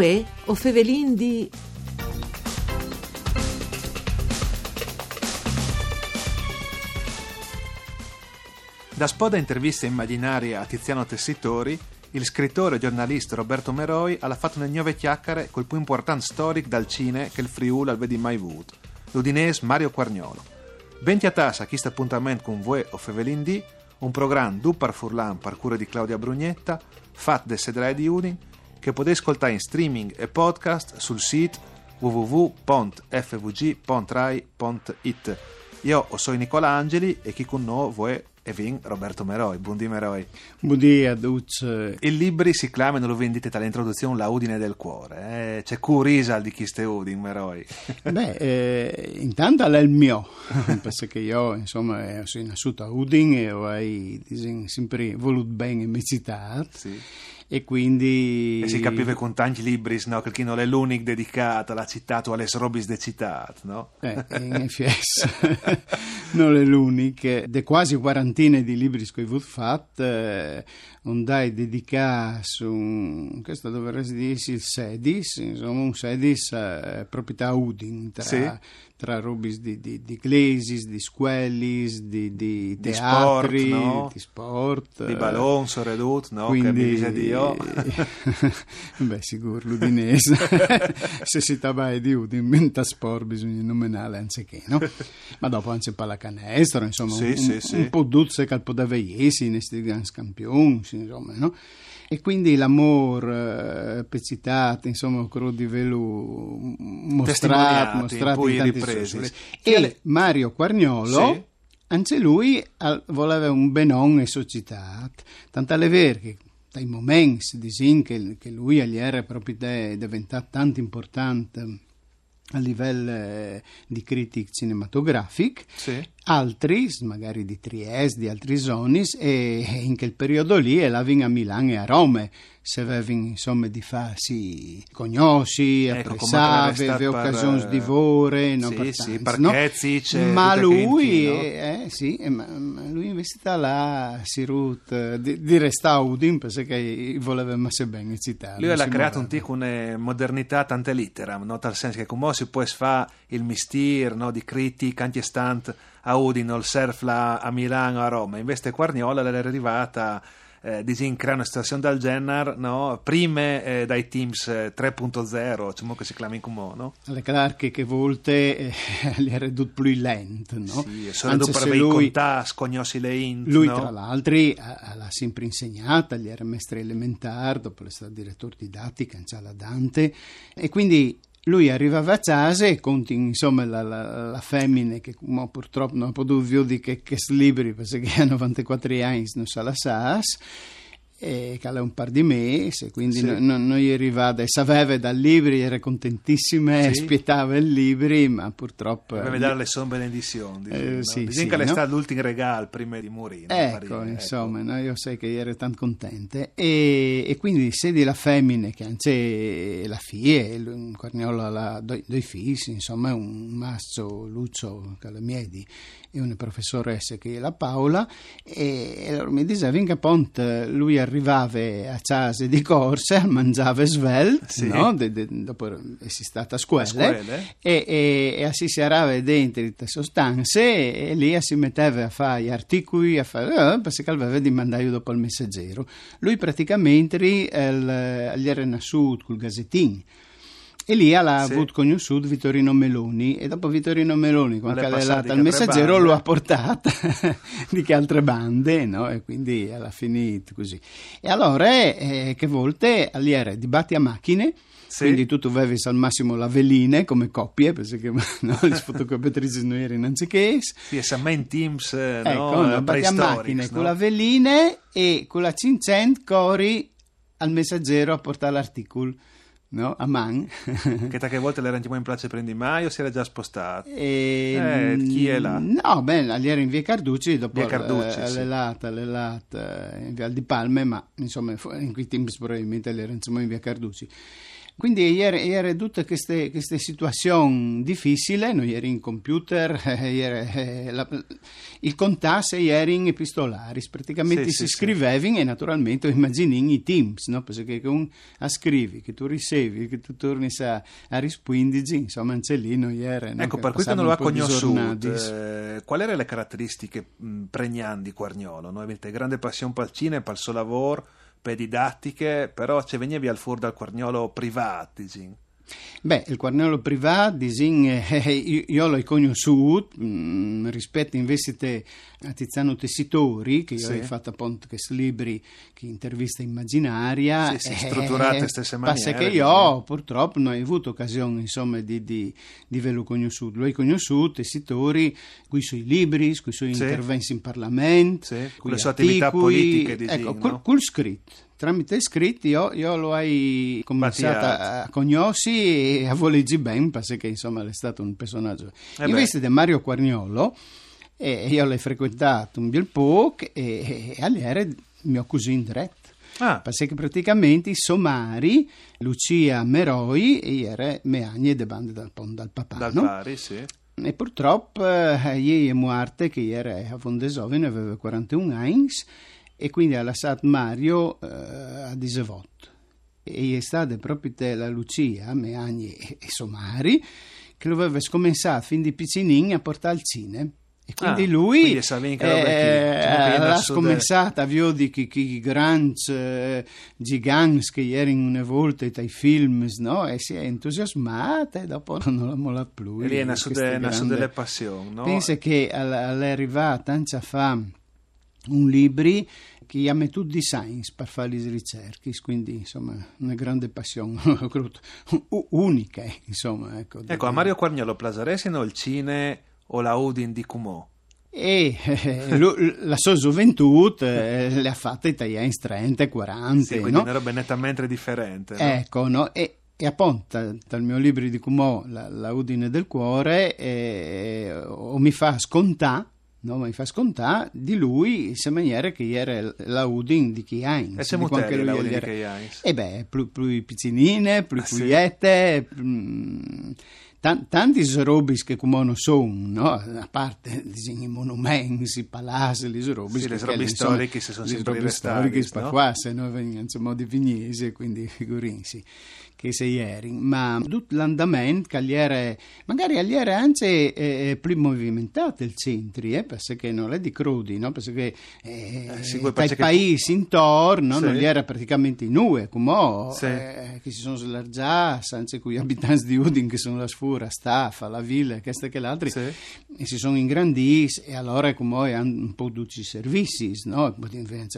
Uè, o fevelin di... Da spoda interviste immaginarie a Tiziano Tessitori, il scrittore e giornalista Roberto Meroi ha fatto una nuove chiacchiere col più importante storico dal Cine che il Friuli vedi mai avuto, l'udinese Mario Quarniolo. Benti a tassa a questo appuntamento con voi o Fevelin D, un programma du par Furlan par cura di Claudia Brugnetta, fatto da Sedrai di Udin, che potete ascoltare in streaming e podcast sul sito www.fvg.rai.it. Io sono Nicola Angeli e chi con noi vuoi e vin Roberto Meroi. Buondì Meroi. Buondì a tutti. Il libri si chiamano, lo vendite dall'introduzione, La Udine del Cuore. Eh? C'è curisa di chi ste Udin, Meroi. Beh, eh, intanto è il mio, perché io insomma sono nasciuto a Udin e ho sempre voluto bene mia città. Sì e quindi... E si capiva con tanti libri, no? chi non è l'unico dedicato, l'ha citato alle robis de citat, no? Eh, in FS non è l'unico. De quasi quarantine di libri che ho fatto, eh, un dai dedicato su, questo dovresti dirsi il Sedis, insomma un Sedis eh, proprietà Udin, tra... Sì tra rubis di, di, di Glesis, di Squellis, di, di teatri, di sport, no? di, sport, di ballon, soredut, no? Quindi, che Dio. beh, sicuro, l'udinese. Se si tabai di Udin, menta sport bisogna nominare anziché, no? Ma dopo anche pallacanestro, insomma, sì, un, sì, un, sì. un po' duzze che po' da veiesi, in questi grandi campioni, insomma, no? E quindi l'amore eh, peccitato, insomma, quello di velo mostrato, mostrato in tanti ripresi. E Mario Quarniolo, sì. anche lui voleva un benon e società, tanto è vero che dai momenti disin che, che lui era proprio diventato tanto importante a livello eh, di critica cinematografica, sì. Altri, magari di Trieste, di altri zoni, e in quel periodo lì eravamo a Milano e a Roma, se avevano insomma di farsi conosci, ecco, apprezzare, avere occasioni di vore, no, sì, per sì, tanti, no? ma lui, no? eh, sì, ma, ma lui invece sta là, si rut, di, di restare Udin perché voleva messe bene citare. Lui ha creato un tic una modernità tante litteram, no? tal senso che come si può fare il mistir no? di critica anche stant a Udine o il surf a Milano a Roma, invece Quarniola era arrivata eh, disin crea una situazione del genere no? prime eh, dai teams eh, 3.0 cioè che si chiama in comune no? le clarche che volte eh, ha ridotto più lento no? sì, ridotto per lui, contà scognossi le int lui no? tra l'altro l'ha sempre insegnata gli era maestro elementare dopo è stato direttore didattica in la Dante e quindi lui arrivava a casa e conti insomma la, la, la femmina che purtroppo non ha potuto vedere che, che slibri perché ha 94 anni non sa la SAS e che ha un par di mesi quindi sì. non, non, non gli arrivava e sapeva dal libro era contentissima sì. spietava il libro ma purtroppo doveva dare le somme benedizioni eh, no? sì, sì, che no? è stato l'ultimo regalo prima di morire ecco Marina, insomma ecco. No, io sai che ero tanto contenta e, e quindi se di la femmina che anche la figlia il Corniolo ha due, due figli insomma un maschio Lucio Calamiedi e una professoressa che è la Paola e, e allora mi diceva che appunto lui arrivava a casa di corsa mangiava svel sì. no? de, de, dopo si stata a scuola. E, e, e si serava dentro le sostanze e, e, lì si metteva a fare gli articoli a fare, eh, perché aveva di mandare dopo il messaggero lui praticamente el, gli era nasciuto col gazzettino e lì ha sì. avuto conosciuto Vittorino Meloni e dopo Vittorino Meloni quando è arrivata al messaggero lo ha portata di che altre bande no? e quindi alla finito così e allora eh, che volte lì era dibatti a macchine sì. quindi tu avevi al massimo la veline come coppie perché no, le fotocopiatrici non erano anziché sì, e in Teams ecco, no, no, a macchine con la veline e con la 500 cori al messaggero a portare l'articolo no? a man. che tante volte l'era in place prendi mai o si era già spostato? E... Eh, chi è là? No, beh, era in via Carducci, dopo via Carducci, eh, sì. l'elata, l'elata in via di Palme, ma insomma in quei tempi probabilmente era insomma in via Carducci. Quindi era, era tutte queste, queste situazioni difficili, noi eri in computer, era, eh, la, il contasse era in epistolari, praticamente Sì, si sì, scrivevi e naturalmente immagini i teams, no? perché un a scrivi, che tu ricevi, che tu torni a, a rispondere, insomma noi era... no? Ecco, Che per quando passava lo ha conosciuto, eh, quali erano le caratteristiche pregnanti di Quargnolo? No? Avete grande passione per il cinema, per il suo lavoro, per didattiche, però ci venivi al fuori dal Quargnolo privato, diciamo. Beh, il Quarnello privato, disin, eh, io, io l'ho conosciuto mh, rispetto invece a Tiziano Tessitori, che io Sì. ho fatto appunto questi libri che intervista immaginaria. Sì, sì, strutturate stesse Passa maniere, che io purtroppo non ho avuto occasione insomma, di, di, di averlo conosciuto. Lo ho conosciuto, Tessitori, con i suoi libri, con i suoi Sì. interventi in Parlamento, Sì, con le sue attività politiche, disin, Ecco, no? col, col scritto. Tramite il scritto io, io lo hai cominciato a conosci e a volerci ben perché insomma è stato un personaggio. Eh invece di Mario Quarniolo eh, io l'ho frequentato un bel po' e, e, e era mio cugino diretto Ah, perché praticamente i somari Lucia Meroi e era Meagne de bande dal, dal papà dal no? pari, sì. e purtroppo eh, ieri è morta che era a Vondesovine aveva 41 anni e quindi ha lasciato Mario eh, a 18 e è stata proprio te la Lucia, Meagni e, e Somari che lo aveva scommensato fin di piccinin a portare al cinema e quindi Ah, lui quindi che eh, diciamo che era l'ha su de- scommensato a vio di chi, chi grandi eh, giganti che erano una volta ai film no? e si è entusiasmata e dopo non l'ha mollato più E lì è una su, Questa de- una su grande- delle passioni, no? Pensa che all- all'arrivata anni fa un libro che ha messo di science per fare le ricerche, quindi insomma una grande passione unica, insomma. Ecco, Ecco, a Mario Quargnolo Plazaresino il cine o la Udin di Cumò? E eh, lu- la sua gioventù eh, le ha fatte italiani 30 40, Sì, quindi no? una roba nettamente differente. no? Ecco, no? E, e appunto dal mio libro di Cumò, la, la Udine del cuore, eh, o mi fa scontare, no? mi fa scontare di lui in maniera che era la Udine di chi ha. E la Udin di Chiains? E beh, più, piccinine, più Ah, sì? Tan- tanti robis che come non sono, no? a parte i monumenti, i palazzi, le robis Sì, le robe storiche si sono le sempre robe restate, storiche no? sparquasse, no? vengono insomma di Vignese, quindi figurinsi che sei ieri, ma tutto l'andamento che gli era, magari gli era anche eh, più movimentato il centro, eh, perché non è di crudi, no? perché eh, Eh, sì, perché- paesi intorno Sì. non gli era praticamente in UE, come Sì. eh, che si sono slargiati, anche con gli abitanti di Udin che sono la sfura, Staffa, la Villa, queste che l'altro, Sì. e si sono ingranditi e allora come hanno un po' tutti i servizi, no?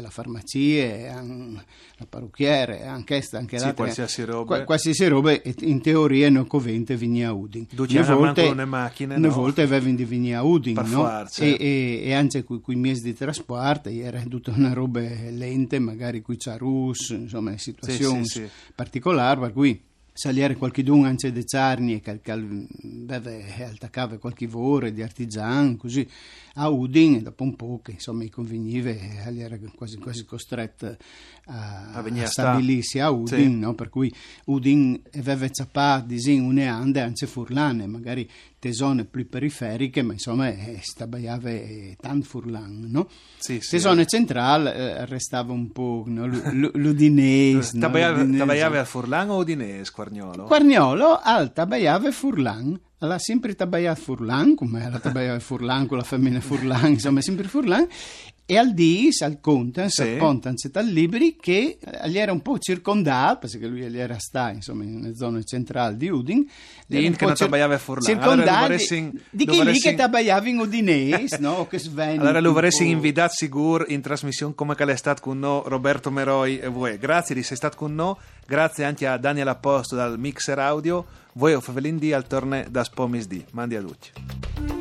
La farmacia, la parrucchiere, anche questa, anche Sì, l'altra. qualsiasi roba. Qua- qualsiasi roba, in teoria non covente vigni a Udin. Volta- manco le macchine, no? volta avevano di vigni a Udin, no? E, e, e anche con i mezzi di trasporto era tutta una roba lente, magari qui c'è Rus, insomma, situazioni sì, sì. particolari, per cui salire qualche d'un anche de carni e che attaccava qualche vore di artigian così a Udin e dopo un po' che insomma i conveniva egli era quasi, quasi costretto a, A a a sta. stabilirsi a Udin Sì. no? per cui Udin aveva zappato disin une ande anche furlane magari tesone più periferiche ma insomma stabaiava eh, tan furlan no? Sì, sì. tesone centrale eh, restava un po' no? L- l'udinese no? L'udinese. tabaiave al Furlan o Udinese, Quargnolo? Quarniolo al tabaiave Furlan, alla sempre tabaiato Furlan, come la tabaiave Furlan con la femmina Furlan, insomma sempre Furlan, e al dis, al contens, Sì. al pontans e al libri che eh, gli era un po' circondato, perché lui gli era sta insomma in una zona centrale di Udin, un che non tabaiave Furlan. Allora circondato lo di, di chi lì che tabaiava in Udinese, no? Che svenne Allora lo vorresti invitato sicuro in trasmissione come che l'è stato con noi Roberto Meroi e voi. Grazie di essere stato con noi, grazie anche a Daniel Apposto dal Mixer Audio, voi o Fevelin D al torne da Spomis D. Mandi a tutti.